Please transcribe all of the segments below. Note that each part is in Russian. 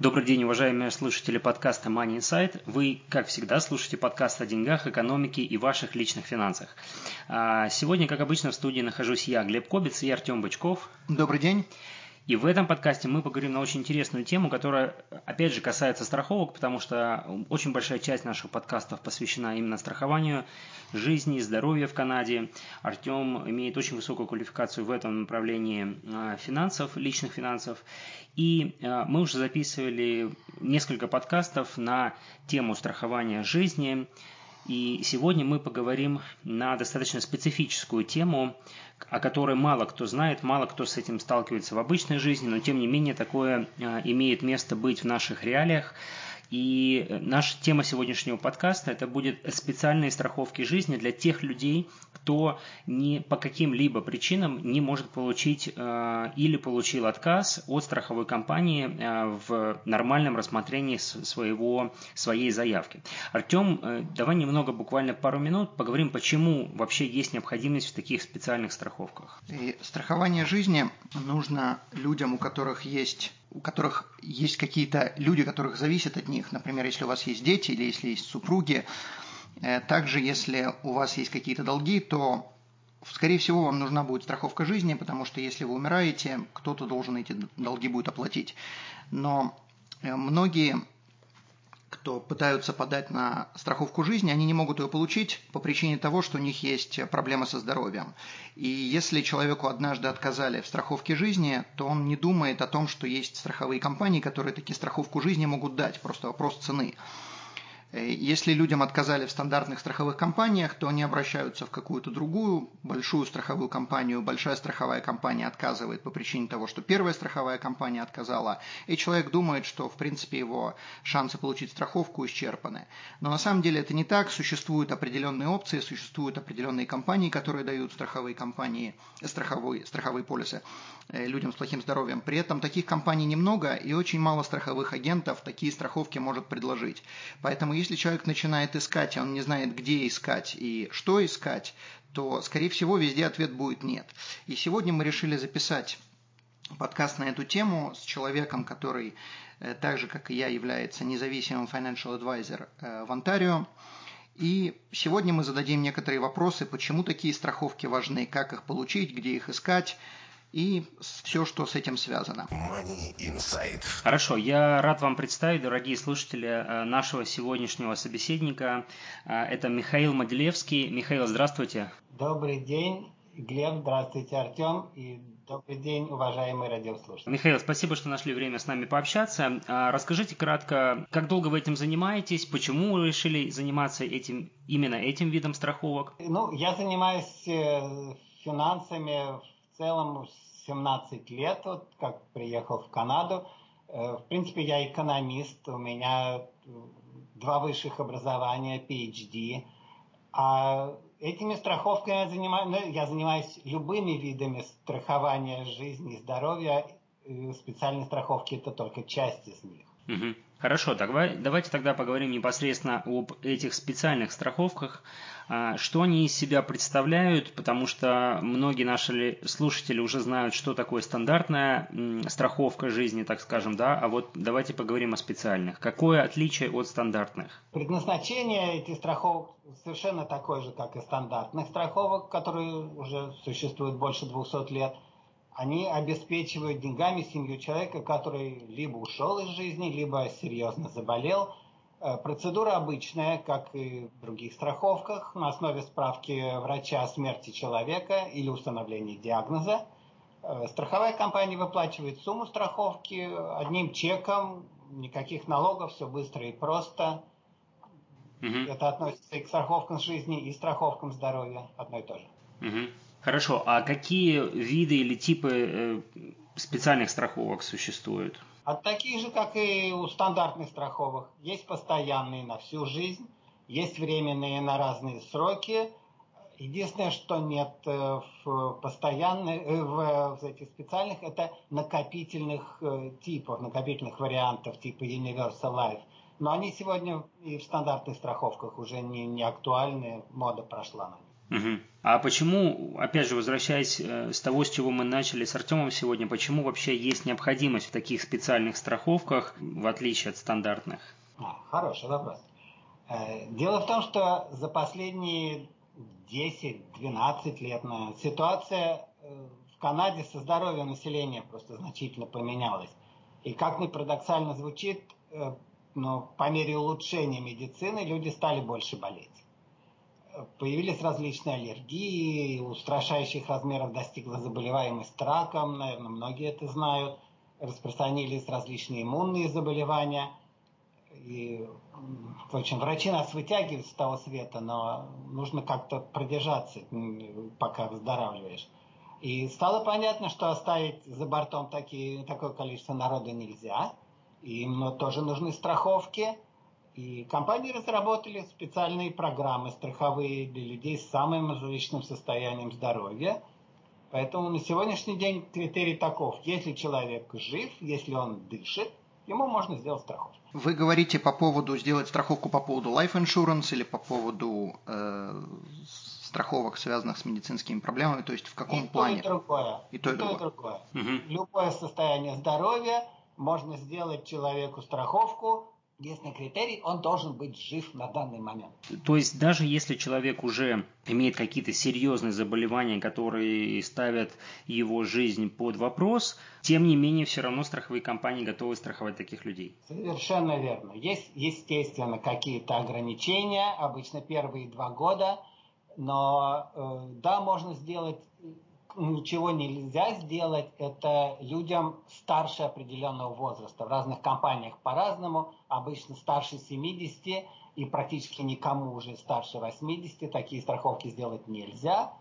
Добрый день, уважаемые слушатели подкаста Money Insight. Вы, как всегда, слушаете подкаст о деньгах, экономике и ваших личных финансах. А, сегодня, как обычно, в студии нахожусь я, Глеб Кобец и Артем Бычков. Добрый день. И в этом подкасте мы поговорим на очень интересную тему, которая, опять же, касается страховок, потому что очень большая часть наших подкастов посвящена именно страхованию жизни здоровья в Канаде. Артем имеет очень высокую квалификацию в этом направлении а, финансов, личных финансов. И а, мы уже записывали несколько подкастов на тему страхования жизни. И сегодня мы поговорим на достаточно специфическую тему, о которой мало кто знает, мало кто с этим сталкивается в обычной жизни, но тем не менее такое а, имеет место быть в наших реалиях. И наша тема сегодняшнего подкаста это будет специальные страховки жизни для тех людей, кто не по каким-либо причинам не может получить э, или получил отказ от страховой компании э, в нормальном рассмотрении своего, своей заявки. Артем, э, давай немного, буквально пару минут, поговорим, почему вообще есть необходимость в таких специальных страховках. И страхование жизни нужно людям, у которых есть у которых есть какие-то люди, которых зависят от них, например, если у вас есть дети или если есть супруги, э, также если у вас есть какие-то долги, то скорее всего вам нужна будет страховка жизни, потому что если вы умираете, кто-то должен эти долги будет оплатить. Но э, многие кто пытаются подать на страховку жизни, они не могут ее получить по причине того, что у них есть проблемы со здоровьем. И если человеку однажды отказали в страховке жизни, то он не думает о том, что есть страховые компании, которые такие страховку жизни могут дать, просто вопрос цены. Э, если людям отказали в стандартных страховых компаниях, то они обращаются в какую-то другую большую страховую компанию. Большая страховая компания отказывает по причине того, что первая страховая компания отказала. И человек думает, что в принципе его шансы получить страховку исчерпаны. Но на самом деле это не так. Существуют определенные опции, существуют определенные компании, которые дают страховые компании, страховые, страховые полисы людям с плохим здоровьем. При этом таких компаний немного и очень мало страховых агентов такие страховки может предложить. Поэтому если человек начинает искать, а он не знает, где искать и что искать, то, скорее всего, везде ответ будет нет. И сегодня мы решили записать подкаст на эту тему с человеком, который э, так же, как и я, является независимым financial advisor э, в Онтарио. И сегодня мы зададим некоторые вопросы, почему такие страховки важны, как их получить, где их искать, и все, что с этим связано. Money Insight. Хорошо, я рад вам представить, дорогие слушатели, э, нашего сегодняшнего собеседника. Э, это Михаил Моделевский. Михаил, здравствуйте. Добрый день, Глеб, здравствуйте, Артем, и добрый день, уважаемые радиослушатели. Михаил, спасибо, что нашли время с нами пообщаться. Э, расскажите кратко, как долго вы этим занимаетесь, почему вы решили заниматься этим, именно этим видом страховок? Ну, я занимаюсь финансами целом 17 лет, вот как приехал в Канаду. Э, в принципе, я экономист, у меня два высших образования, PhD. А этими страховками я занимаюсь, ну, я занимаюсь любыми видами страхования жизни и здоровья. Специальные страховки это только часть из них. Хорошо, давай, давайте тогда поговорим непосредственно об этих специальных страховках. А, что они из себя представляют, потому что многие наши слушатели уже знают, что такое стандартная страховка жизни, так скажем, да, а вот давайте поговорим о специальных. Какое отличие от стандартных? Предназначение этих страховок совершенно такое же, как и стандартных страховок, которые уже существуют больше 200 лет – они обеспечивают деньгами семью человека, который либо ушел из жизни, либо серьезно заболел. Э, процедура обычная, как и в других страховках, на основе справки врача о смерти человека или установления диагноза. Э, страховая компания выплачивает сумму страховки одним чеком, никаких налогов, все быстро и просто. Угу. Это относится и к страховкам жизни, и страховкам здоровья, одно и то же. Угу. Хорошо, а какие виды или типы э, специальных страховок существуют? А такие же, как и у стандартных страховок. Есть постоянные на всю жизнь, есть временные на разные сроки. Единственное, что нет э, в постоянных, э, в, в этих специальных, это накопительных типов, накопительных вариантов типа Universal Life. Но они сегодня и в стандартных страховках уже не, не актуальны, мода прошла на них. Угу. А почему, опять же, возвращаясь э, с того, с чего мы начали с Артемом сегодня, почему вообще есть необходимость в таких специальных страховках, в отличие от стандартных? А, хороший вопрос. Э, дело в том, что за последние 10-12 лет ситуация э, в Канаде со здоровьем населения просто значительно поменялась. И как ни парадоксально звучит, но по мере улучшения медицины люди стали больше болеть появились различные аллергии, устрашающих размеров достигла заболеваемость раком, наверное, многие это знают, распространились различные иммунные заболевания. И, впрочем, врачи нас вытягивают с того света, но нужно как-то продержаться, пока выздоравливаешь. И стало понятно, что оставить за бортом такие, такое количество народа нельзя. Им тоже нужны страховки – и компании разработали специальные программы страховые для людей с самым различным состоянием здоровья. Поэтому на сегодняшний день критерий таков. Если человек жив, если он дышит, ему можно сделать страховку. Вы говорите по поводу сделать страховку по поводу life insurance или по поводу э, страховок, связанных с медицинскими проблемами, то есть в каком и плане? То, и другое. И то, и, и другое. другое. Угу. Любое состояние здоровья можно сделать человеку страховку единственный критерий, он должен быть жив на данный момент. То есть даже если человек уже имеет какие-то серьезные заболевания, которые ставят его жизнь под вопрос, тем не менее все равно страховые компании готовы страховать таких людей. Совершенно верно. Есть, естественно, какие-то ограничения, обычно первые два года, но э, да, можно сделать ничего нельзя сделать, это людям старше определенного возраста. В разных компаниях по-разному, обычно старше 70 и практически никому уже старше 80 такие страховки сделать нельзя.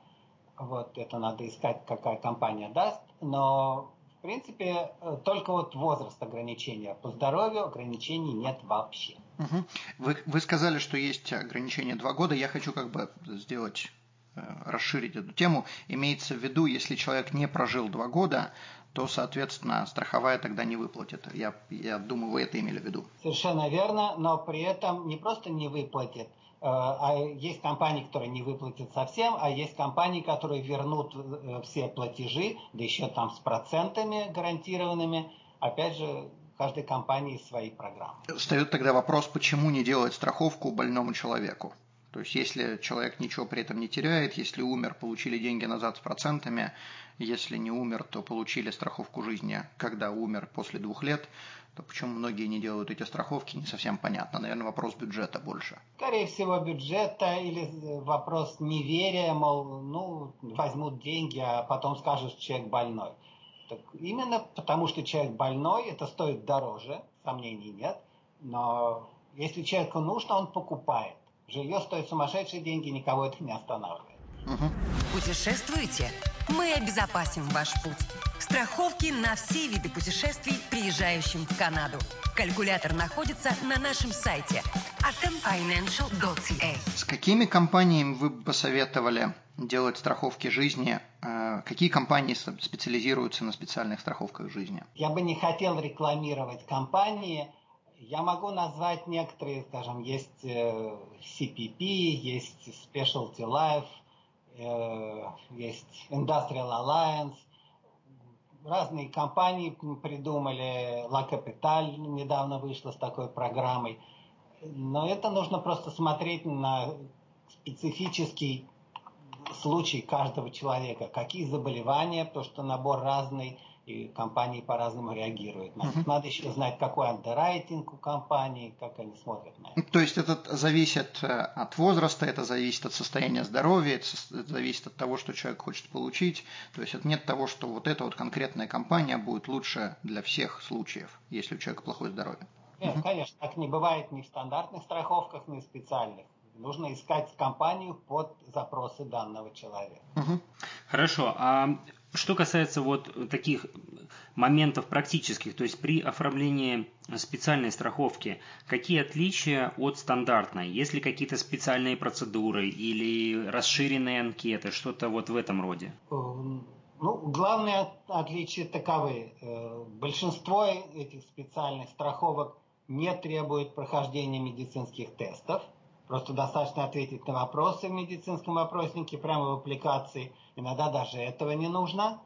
Вот это надо искать, какая компания даст. Но, в принципе, только вот возраст ограничения. По здоровью ограничений нет вообще. Угу. Вы, вы сказали, что есть ограничение два года. Я хочу как бы сделать расширить эту тему. Имеется в виду, если человек не прожил два года, то, соответственно, страховая тогда не выплатит. Я, я думаю, вы это имели в виду. Совершенно верно, но при этом не просто не выплатит, э, а есть компании, которые не выплатят совсем, а есть компании, которые вернут э, все платежи, да еще там с процентами гарантированными. Опять же, каждой компании свои программы. Встает тогда вопрос, почему не делать страховку больному человеку? То есть, если человек ничего при этом не теряет, если умер, получили деньги назад с процентами, если не умер, то получили страховку жизни, когда умер после двух лет, то почему многие не делают эти страховки, не совсем понятно. Наверное, вопрос бюджета больше. Скорее всего, бюджета или вопрос неверия, мол, ну, возьмут деньги, а потом скажут, что человек больной. Так именно потому, что человек больной, это стоит дороже, сомнений нет, но если человеку нужно, он покупает. Жилье стоит сумасшедшие деньги, никого это не останавливает. Угу. Путешествуете? Мы обезопасим ваш путь. Страховки на все виды путешествий, приезжающим в Канаду. Калькулятор находится на нашем сайте atomfinancial.ca. С какими компаниями вы бы посоветовали делать страховки жизни? Э, какие компании специализируются на специальных страховках жизни? Я бы не хотел рекламировать компании, я могу назвать некоторые, скажем, есть э, CPP, есть Specialty Life, э, есть Industrial Alliance. Разные компании придумали, La Capital недавно вышла с такой программой. Но это нужно просто смотреть на специфический случай каждого человека. Какие заболевания, потому что набор разный – и компании по-разному реагируют. Надо, uh-huh. надо еще знать, какой андеррайтинг у компании, как они смотрят на это. То есть это зависит э, от возраста, это зависит от состояния здоровья, это зависит от того, что человек хочет получить. То есть это нет того, что вот эта вот конкретная компания будет лучше для всех случаев, если у человека плохое здоровье. Нет, uh-huh. конечно, так не бывает ни в стандартных страховках, ни в специальных. Нужно искать компанию под запросы данного человека. Угу. Хорошо. А Что касается вот таких моментов практических, то есть при оформлении специальной страховки, какие отличия от стандартной? Есть ли какие-то специальные процедуры или расширенные анкеты, что-то вот в этом роде? Эм, ну, главные отличия таковы. Э, большинство этих специальных страховок не требует прохождения медицинских тестов. Просто достаточно ответить на вопросы в медицинском вопроснике прямо в аппликации. Иногда даже этого не нужно.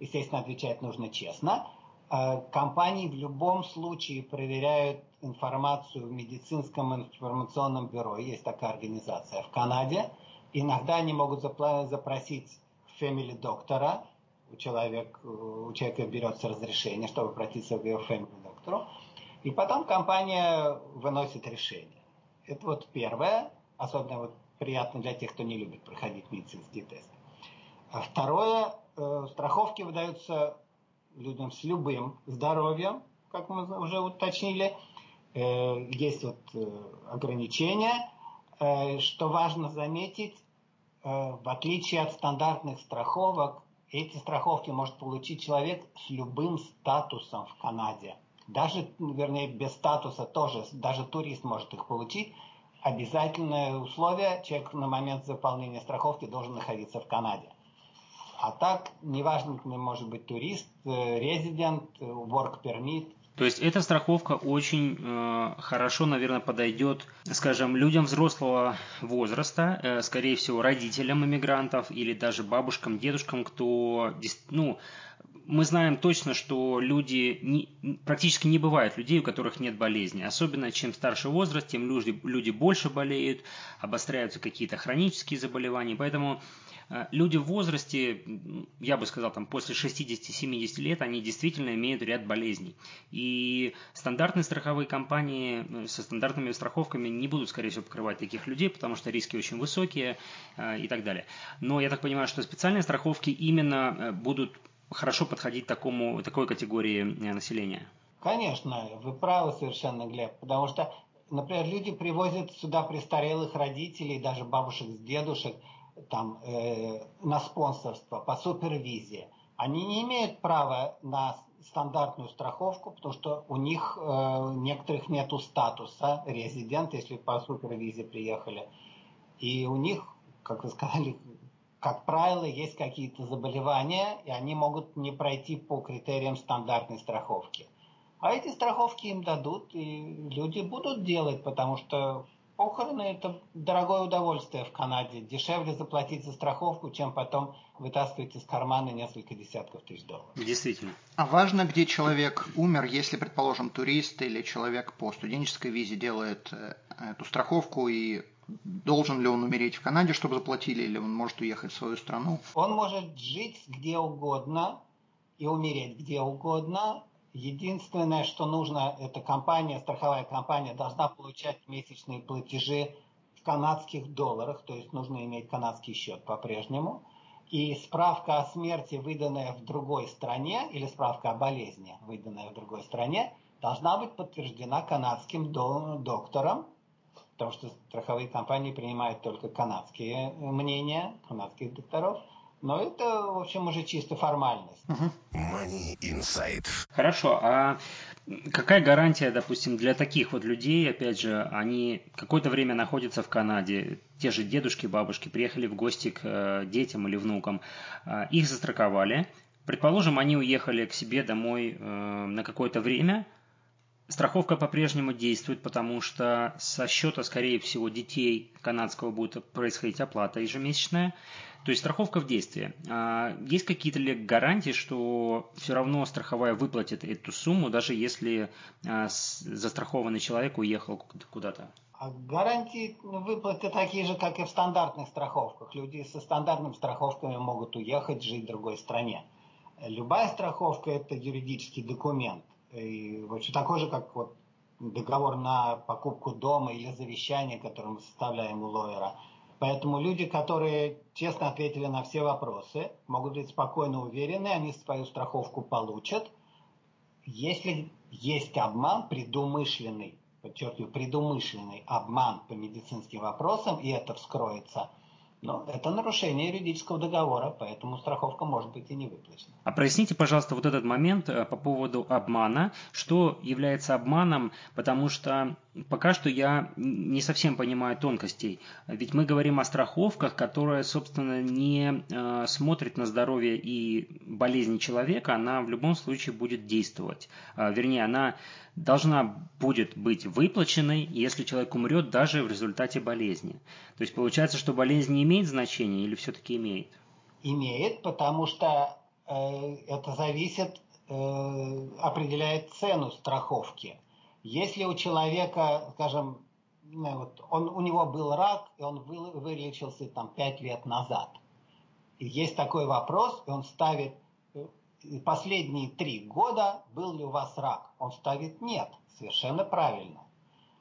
Естественно, отвечать нужно честно. Э, компании в любом случае проверяют информацию в медицинском информационном бюро. Есть такая организация в Канаде. Иногда они могут запросить family доктора. У человека, у человека берется разрешение, чтобы обратиться к его family доктору. И потом компания выносит решение. Это вот первое, особенно вот приятно для тех, кто не любит проходить медицинские тесты. А второе, э, страховки выдаются людям с любым здоровьем, как мы уже уточнили. Э, есть вот э, ограничения. Э, что важно заметить, э, в отличие от стандартных страховок, эти страховки может получить человек с любым статусом в Канаде – даже, вернее, без статуса тоже, даже турист может их получить. Обязательное условие, человек на момент заполнения страховки должен находиться в Канаде. А так, неважно, может быть турист, э, резидент, э, work permit. То есть эта страховка очень э, хорошо, наверное, подойдет, скажем, людям взрослого возраста, э, скорее всего, родителям иммигрантов или даже бабушкам, дедушкам, кто, ну, мы знаем точно, что люди не, практически не бывает людей, у которых нет болезни. Особенно чем старше возраст, тем люди, люди больше болеют, обостряются какие-то хронические заболевания. Поэтому э, люди в возрасте, я бы сказал, там, после 60-70 лет, они действительно имеют ряд болезней. И стандартные страховые компании э, со стандартными страховками не будут, скорее всего, покрывать таких людей, потому что риски очень высокие э, и так далее. Но я так понимаю, что специальные страховки именно будут хорошо подходить такому, такой категории э, населения? Конечно, вы правы совершенно, Глеб, потому что, например, люди привозят сюда престарелых родителей, даже бабушек с дедушек, там, э, на спонсорство, по супервизии. Они не имеют права на стандартную страховку, потому что у них э, некоторых нету статуса резидент, если по супервизе приехали. И у них, как вы сказали, как правило, есть какие-то заболевания, и они могут не пройти по критериям стандартной страховки. А эти страховки им дадут, и люди будут делать, потому что похороны – это дорогое удовольствие в Канаде. Дешевле заплатить за страховку, чем потом вытаскивать из кармана несколько десятков тысяч долларов. Действительно. А важно, где человек умер, если, предположим, турист или человек по студенческой визе делает э, эту страховку и Должен ли он умереть в Канаде, чтобы заплатили, или он может уехать в свою страну? Он может жить где угодно и умереть где угодно. Единственное, что нужно, эта компания, страховая компания, должна получать месячные платежи в канадских долларах, то есть нужно иметь канадский счет по-прежнему. И справка о смерти, выданная в другой стране, или справка о болезни, выданная в другой стране, должна быть подтверждена канадским доктором, потому что страховые компании принимают только канадские мнения, канадских докторов. Но это, в общем, уже чисто формальность. Money Insight. Хорошо, а какая гарантия, допустим, для таких вот людей, опять же, они какое-то время находятся в Канаде, те же дедушки, бабушки приехали в гости к э, детям или внукам, э, их застраховали, предположим, они уехали к себе домой э, на какое-то время, Страховка по-прежнему действует, потому что со счета, скорее всего, детей канадского будет происходить оплата ежемесячная. То есть страховка в действии. А есть какие-то ли гарантии, что все равно страховая выплатит эту сумму, даже если а, застрахованный человек уехал куда-то? А гарантии выплаты такие же, как и в стандартных страховках. Люди со стандартными страховками могут уехать, жить в другой стране. Любая страховка – это юридический документ и вообще такой же, как вот договор на покупку дома или завещание, которое мы составляем у лоера. Поэтому люди, которые честно ответили на все вопросы, могут быть спокойно уверены, они свою страховку получат. Если есть обман, предумышленный, подчеркиваю, предумышленный обман по медицинским вопросам, и это вскроется, Но это нарушение юридического договора, поэтому страховка может быть и не выплачена. А проясните, пожалуйста, вот этот момент э, по поводу обмана. Что является обманом? Потому что пока что я не совсем понимаю тонкостей. Ведь мы говорим о страховках, которые, собственно, не э, смотрят на здоровье и болезни человека. Она в любом случае будет действовать. Э, вернее, она должна будет быть выплаченной, если человек умрет даже в результате болезни. То есть получается, что болезнь не имеет значения или все-таки имеет? Имеет, потому что э, это зависит, э, определяет цену страховки. Если у человека, скажем, ну, вот он, у него был рак, и он вы, вылечился там 5 лет назад. И есть такой вопрос, и он ставит последние три года был ли у вас рак? Он ставит нет. Совершенно правильно.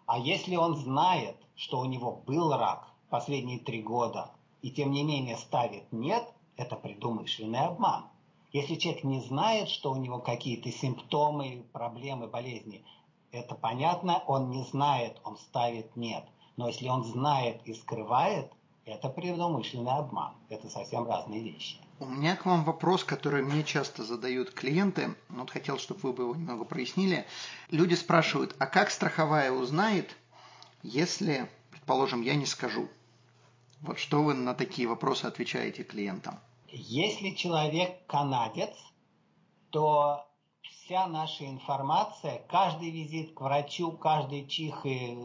А если он знает, что у него был рак последние три года, и тем не менее ставит нет, это предумышленный обман. Если человек не знает, что у него какие-то симптомы, проблемы, болезни, это понятно, он не знает, он ставит нет. Но если он знает и скрывает, это предумышленный обман. Это совсем разные вещи. У меня к вам вопрос, который мне часто задают клиенты. Вот хотел, чтобы вы бы его немного прояснили. Люди спрашивают, а как страховая узнает, если, предположим, я не скажу? Вот что вы на такие вопросы отвечаете клиентам? Если человек канадец, то вся наша информация, каждый визит к врачу, каждый чих и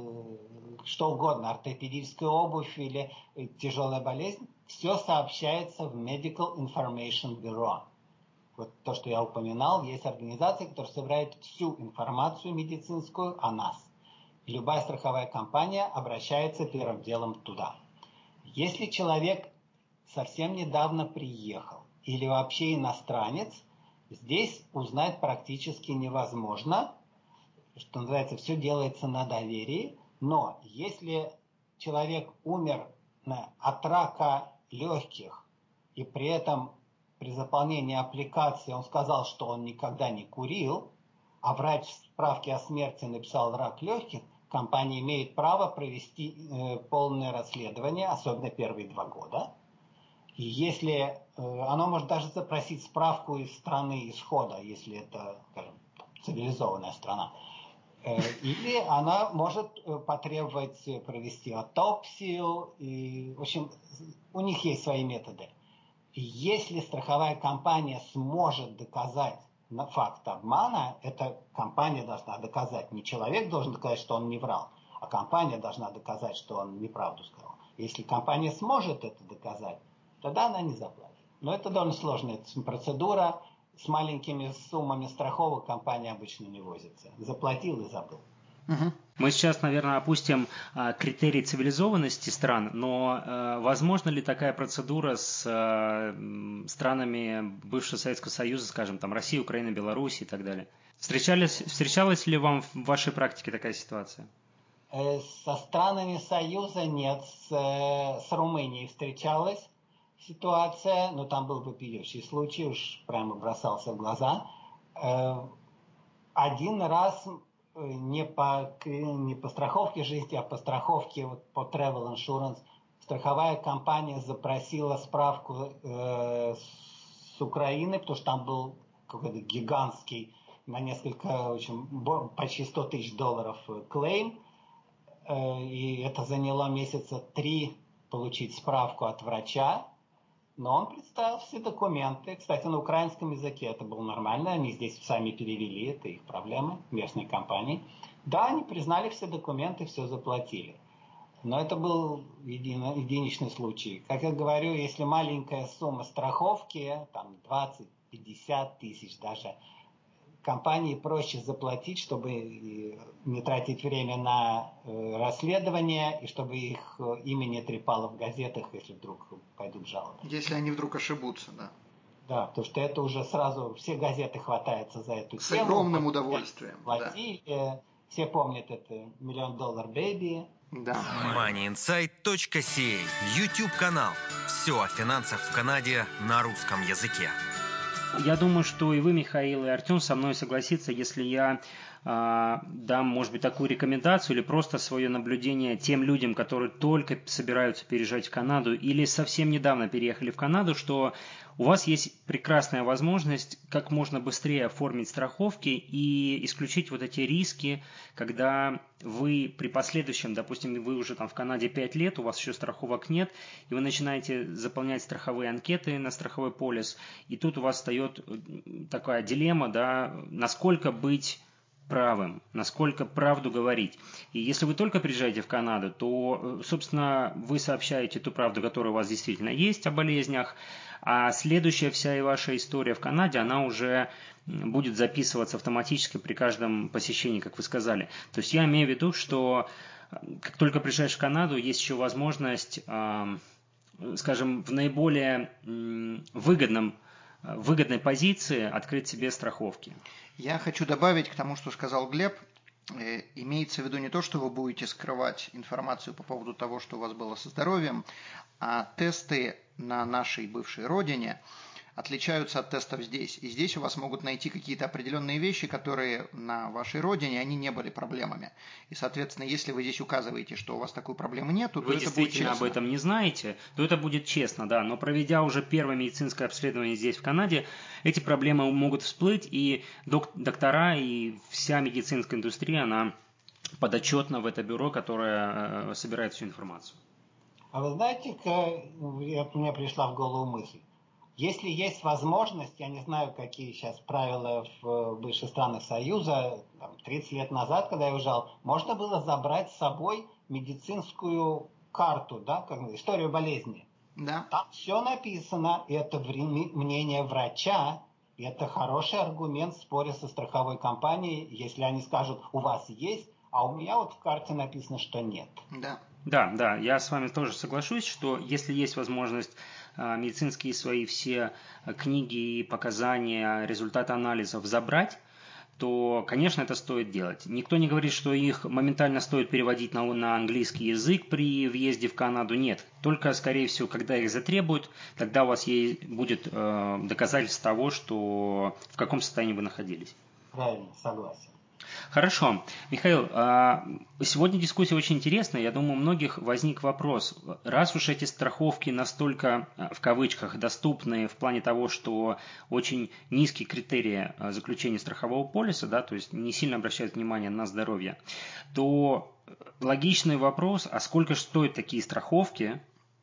что угодно, ортопедическая обувь или тяжелая болезнь, все сообщается в Medical Information Bureau. Вот то, что я упоминал, есть организация, которая собирает всю информацию медицинскую о нас. И любая страховая компания обращается первым делом туда. Если человек совсем недавно приехал или вообще иностранец, здесь узнать практически невозможно. Что называется, все делается на доверии. Но если человек умер от рака легких, и при этом при заполнении аппликации он сказал, что он никогда не курил, а врач в справке о смерти написал рак легких, компания имеет право провести э, полное расследование, особенно первые два года. И если э, оно может даже запросить справку из страны исхода, если это, скажем, цивилизованная страна. Э, или она может э, потребовать провести аутопсию. И, в общем, у них есть свои методы. если страховая компания сможет доказать факт обмана, эта компания должна доказать. Не человек должен доказать, что он не врал, а компания должна доказать, что он неправду сказал. Если компания сможет это доказать, тогда она не заплатит. Но это довольно сложная процедура с маленькими суммами страховок компания обычно не возится. Заплатил и забыл. Мы сейчас, наверное, опустим а, критерии цивилизованности стран, но а, возможно ли такая процедура с а, странами бывшего Советского Союза, скажем, там Россия, Украина, Беларусь и так далее? Встречались, встречалась ли вам в вашей практике такая ситуация? Э, со странами Союза нет, с, э, с Румынией встречалась ситуация, но там был вопиющий случай, уж прямо бросался в глаза. Э, один раз э, не по, не по страховке жизни, а по страховке вот, по travel insurance страховая компания запросила справку э, с Украины, потому что там был какой-то гигантский на несколько, очень, почти 100 тысяч долларов клейм, э, и это заняло месяца три получить справку от врача, но он представил все документы. Кстати, на украинском языке это было нормально. Они здесь сами перевели, это их проблемы, местной компании. Да, они признали все документы, все заплатили. Но это был едино, единичный случай. Как я говорю, если маленькая сумма страховки, там 20-50 тысяч даже, компании проще заплатить, чтобы не тратить время на э, расследование, и чтобы их э, имя не трепало в газетах, если вдруг пойдут жалобы. Если они вдруг ошибутся, да. Да, потому что это уже сразу все газеты хватаются за эту С тему. С огромным удовольствием. Платили, да. все помнят это «Миллион доллар бэби». Да. MoneyInsight.ca YouTube канал. Все о финансах в Канаде на русском языке. Я думаю, что и вы, Михаил, и Артем со мной согласится, если я дам, может быть, такую рекомендацию или просто свое наблюдение тем людям, которые только собираются переезжать в Канаду или совсем недавно переехали в Канаду, что у вас есть прекрасная возможность как можно быстрее оформить страховки и исключить вот эти риски, когда вы при последующем, допустим, вы уже там в Канаде 5 лет, у вас еще страховок нет, и вы начинаете заполнять страховые анкеты на страховой полис, и тут у вас встает такая дилемма, да, насколько быть правым, насколько правду говорить. И если вы только приезжаете в Канаду, то, собственно, вы сообщаете ту правду, которая у вас действительно есть о болезнях, а следующая вся и ваша история в Канаде, она уже будет записываться автоматически при каждом посещении, как вы сказали. То есть я имею в виду, что э, как только приезжаешь в Канаду, есть еще возможность, скажем, в наиболее выгодном выгодной позиции открыть себе страховки. Я хочу добавить к тому, что сказал Глеб. Э, имеется в виду не то, что вы будете скрывать информацию по поводу того, что у вас было со здоровьем, а тесты на нашей бывшей родине – отличаются от тестов здесь. И здесь у вас могут найти какие-то определенные вещи, которые на вашей родине, они не были проблемами. И, соответственно, если вы здесь указываете, что у вас такой проблемы нет, то вы это будет честно. об этом не знаете, то это будет честно, да. Но проведя уже первое медицинское обследование здесь, в Канаде, эти проблемы могут всплыть, и док- доктора и вся медицинская индустрия, она подотчетна в это бюро, которое э, собирает всю информацию. А вы знаете, вот мне пришла в голову мысль. Если есть возможность, я не знаю, какие сейчас правила в бывших странах Союза, там, 30 лет назад, когда я уезжал, можно было забрать с собой медицинскую карту, да, как, историю болезни. Да. Там все написано, и это мнение врача, и это хороший аргумент в споре со страховой компанией, если они скажут, у вас есть, а у меня вот в карте написано, что нет. Да. Да, да, я с вами тоже соглашусь, что если есть возможность а, медицинские свои все книги, показания, результаты анализов забрать, то, конечно, это стоит делать. Никто не говорит, что их моментально стоит переводить на, на английский язык при въезде в Канаду. Нет. Только, скорее всего, когда их затребуют, тогда у вас есть, будет э, доказательство того, что в каком состоянии вы находились. Правильно, согласен. Хорошо. Михаил, а, сегодня дискуссия очень интересная. Я думаю, у многих возник вопрос. Раз уж эти страховки настолько, а, в кавычках, доступны в плане того, что очень низкие критерии а, заключения страхового полиса, да, то есть не сильно обращают внимание на здоровье, то логичный вопрос, а сколько стоят такие страховки,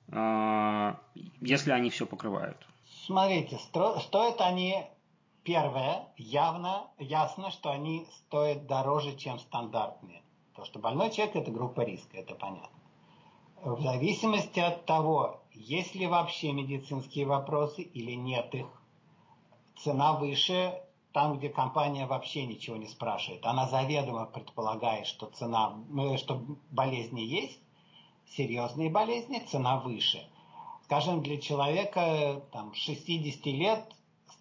если они все покрывают? Смотрите, стоят они Первое, явно, ясно, что они стоят дороже, чем стандартные. То, что больной человек – это группа риска, это понятно. В зависимости от того, есть ли вообще медицинские вопросы или нет их, цена выше там, где компания вообще ничего не спрашивает. Она заведомо предполагает, что цена, э, что болезни есть, серьезные болезни, цена выше. Скажем, для человека там, 60 лет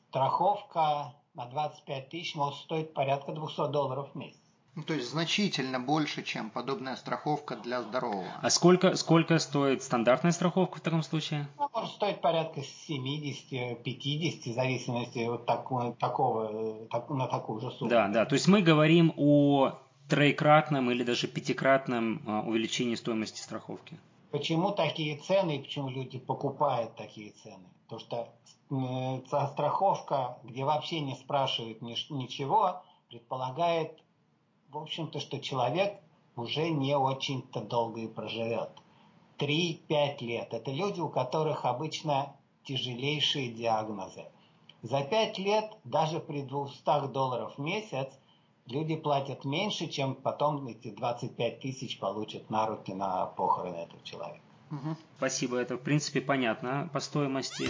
страховка на 25 тысяч может стоить порядка 200 долларов в месяц. Ну, то есть значительно больше, чем подобная страховка для здорового. А сколько, сколько стоит стандартная страховка в таком случае? Ну, может стоить порядка 70-50, в зависимости от такого, такого, так, на такую же сумму. Да, да. То есть мы говорим о троекратном или даже пятикратном а, увеличении стоимости страховки. Почему такие цены и почему люди покупают такие цены? Потому что э, страховка, где вообще не спрашивают ничего, предполагает, в общем-то, что человек уже не очень-то долго и проживет. 3-5 лет. Это люди, у которых обычно тяжелейшие диагнозы. За 5 лет, даже при 200 долларов в месяц, люди платят меньше, чем потом эти 25 тысяч получат на руки на похороны этого человека. Угу. Спасибо, это в принципе понятно по стоимости.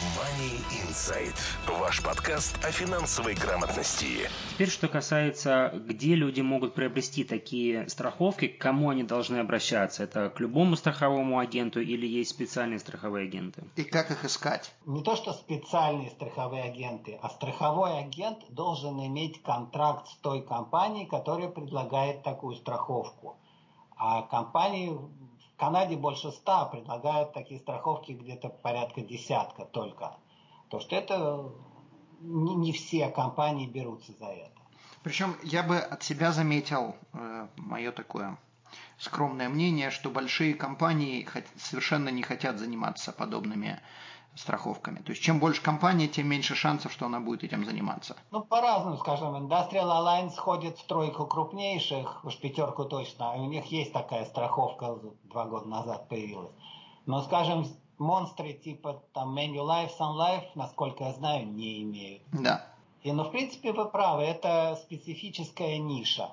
Money Insight. Ваш подкаст о финансовой грамотности. Теперь, что касается, где люди могут приобрести такие страховки, к кому они должны обращаться? Это к любому страховому агенту или есть специальные страховые агенты? И как их искать? Не то, что специальные страховые агенты, а страховой агент должен иметь контракт с той компанией, которая предлагает такую страховку. А компании Канаде больше ста предлагают такие страховки где-то порядка десятка только. То что это не, не все компании берутся за это. Причем я бы от себя заметил э, мое такое скромное мнение, что большие компании совершенно не хотят заниматься подобными страховками. То есть чем больше компания, тем меньше шансов, что она будет этим заниматься. Ну, по-разному, скажем. Industrial Alliance входит в тройку крупнейших, уж пятерку точно. И у них есть такая страховка, два года назад появилась. Но, скажем, монстры типа там Manulife, Sun Life, насколько я знаю, не имеют. Да. И, ну, в принципе, вы правы, это специфическая ниша.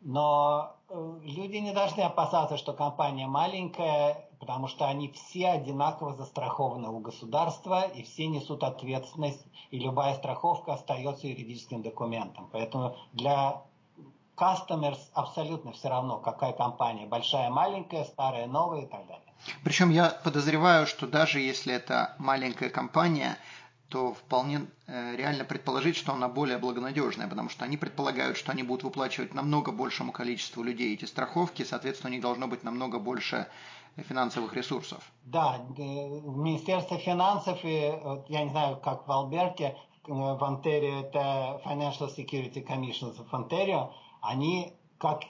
Но э, люди не должны опасаться, что компания маленькая, потому что они все одинаково застрахованы у государства, и все несут ответственность, и любая страховка остается юридическим документом. Поэтому для customers абсолютно все равно, какая компания, большая, маленькая, старая, новая и так далее. Причем я подозреваю, что даже если это маленькая компания, то вполне э, реально предположить, что она более благонадежная, потому что они предполагают, что они будут выплачивать намного большему количеству людей эти страховки, соответственно, у них должно быть намного больше финансовых ресурсов. Да, в Министерстве финансов, и, я не знаю, как в Алберте, в Онтерио, это Financial Security Commission в Онтерио, они как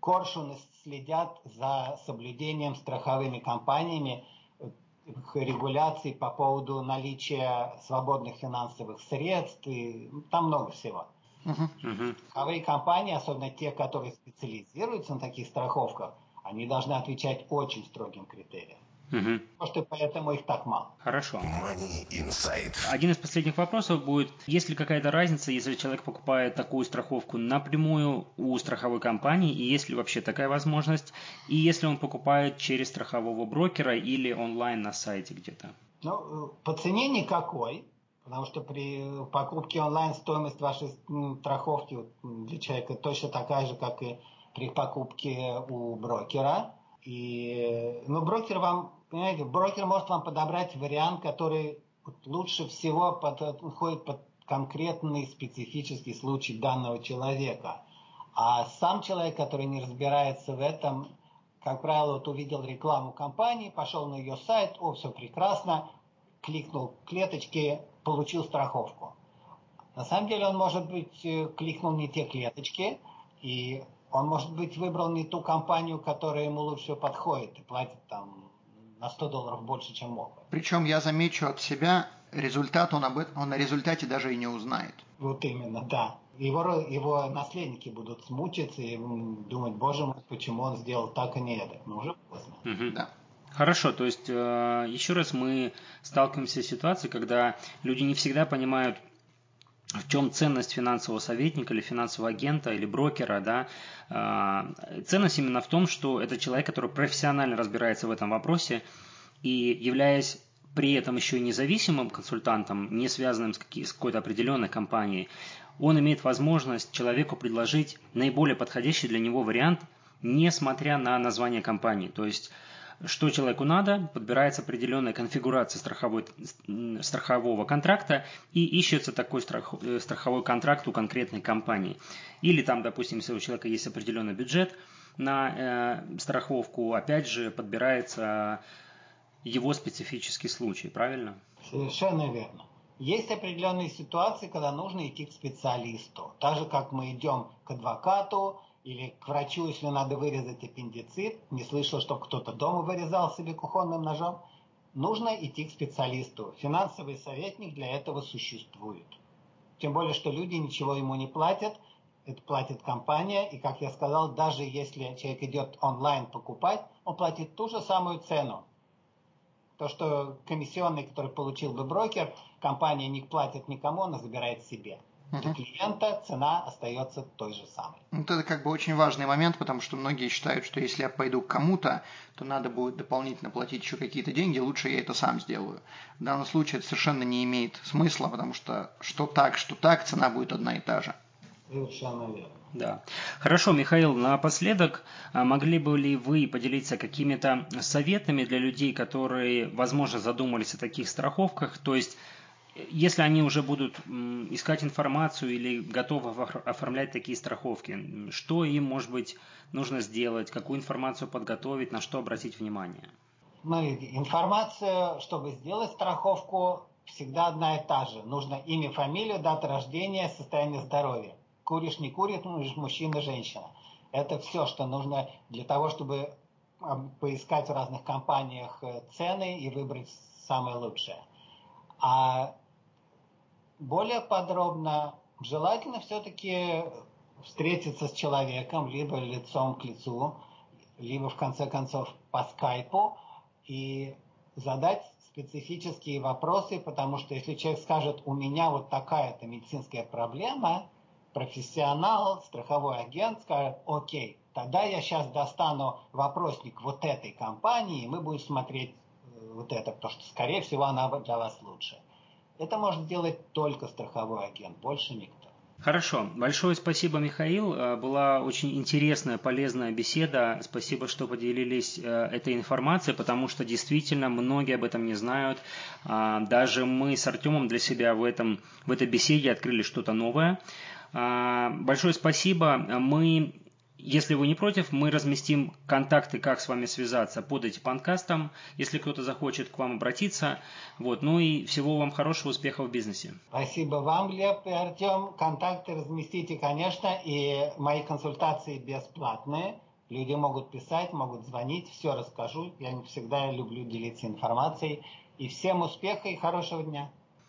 коршуны следят за соблюдением страховыми компаниями регуляций по поводу наличия свободных финансовых средств, и там много всего. Uh-huh. Страховые компании, особенно те, которые специализируются на таких страховках, они должны отвечать очень строгим критериям. Угу. Может, и поэтому их так мало. Хорошо. Один из последних вопросов будет, есть ли какая-то разница, если человек покупает такую страховку напрямую у страховой компании, и есть ли вообще такая возможность, и если он покупает через страхового брокера или онлайн на сайте где-то? Ну, по цене никакой, потому что при покупке онлайн стоимость вашей страховки для человека точно такая же, как и при покупке у брокера. И, ну, брокер вам понимаете, брокер может вам подобрать вариант, который лучше всего подходит под конкретный специфический случай данного человека. А сам человек, который не разбирается в этом, как правило, вот увидел рекламу компании, пошел на ее сайт, о, все прекрасно, кликнул клеточки, получил страховку. На самом деле он, может быть, э, кликнул не те клеточки, и он, может быть, выбрал не ту компанию, которая ему лучше подходит, и платит там на 100 долларов больше, чем мог бы. Причем я замечу от себя, результат он, об, он на результате даже и не узнает. Вот именно, да. Его, его наследники будут смучиться и думать, боже мой, почему он сделал так, а не это. Но уже поздно. Угу. Да. Хорошо, то есть э, еще раз мы сталкиваемся с ситуацией, когда люди не всегда понимают, в чем ценность финансового советника или финансового агента или брокера, да, а, ценность именно в том, что это человек, который профессионально разбирается в этом вопросе и являясь при этом еще и независимым консультантом, не связанным с, какой-то определенной компанией, он имеет возможность человеку предложить наиболее подходящий для него вариант, несмотря на название компании. То есть что человеку надо, подбирается определенная конфигурация страховой, страхового контракта и ищется такой страх, э, страховой контракт у конкретной компании. Или там, допустим, если у человека есть определенный бюджет на э, страховку, опять же, подбирается его специфический случай, правильно? Совершенно верно. Есть определенные ситуации, когда нужно идти к специалисту. Так же, как мы идем к адвокату, или к врачу, если надо вырезать аппендицит, не слышал, чтобы кто-то дома вырезал себе кухонным ножом, нужно идти к специалисту. Финансовый советник для этого существует. Тем более, что люди ничего ему не платят, это платит компания, и, как я сказал, даже если человек идет онлайн покупать, он платит ту же самую цену. То, что комиссионный, который получил бы брокер, компания не платит никому, она забирает себе. Для клиента цена остается той же самой. Вот это как бы очень важный момент, потому что многие считают, что если я пойду к кому-то, то надо будет дополнительно платить еще какие-то деньги, лучше я это сам сделаю. В данном случае это совершенно не имеет смысла, потому что что так, что так, цена будет одна и та же. Совершенно верно. Да. Хорошо, Михаил, напоследок, а могли бы ли вы поделиться какими-то советами для людей, которые, возможно, задумались о таких страховках, то есть если они уже будут искать информацию или готовы оформлять такие страховки, что им, может быть, нужно сделать, какую информацию подготовить, на что обратить внимание? Смотрите, информация, чтобы сделать страховку, всегда одна и та же. Нужно имя, фамилию, дата рождения, состояние здоровья. куришь, не куришь, мужчина, женщина. Это все, что нужно для того, чтобы поискать в разных компаниях э, цены и выбрать самое лучшее. А более подробно желательно все-таки встретиться с человеком либо лицом к лицу, либо в конце концов по скайпу и задать специфические вопросы, потому что если человек скажет, у меня вот такая-то медицинская проблема, профессионал, страховой агент скажет, окей, тогда я сейчас достану вопросник вот этой компании, и мы будем смотреть э, вот это, потому что, скорее всего, она для вас лучше. Это может сделать только страховой агент, больше никто. Хорошо. Большое спасибо, Михаил. Э, была очень интересная, полезная беседа. Спасибо, что поделились э, этой информацией, потому что действительно многие об этом не знают. А, даже мы с Артемом для себя в, этом, в этой беседе открыли что-то новое. А, большое спасибо. Мы если вы не против, мы разместим контакты, как с вами связаться под этим подкастом, если кто-то захочет к вам обратиться. Вот. Ну и всего вам хорошего успеха в бизнесе. Спасибо вам, Глеб и Артем. Контакты разместите, конечно, и мои консультации бесплатные. Люди могут писать, могут звонить, все расскажу. Я всегда люблю делиться информацией. И всем успеха и хорошего дня.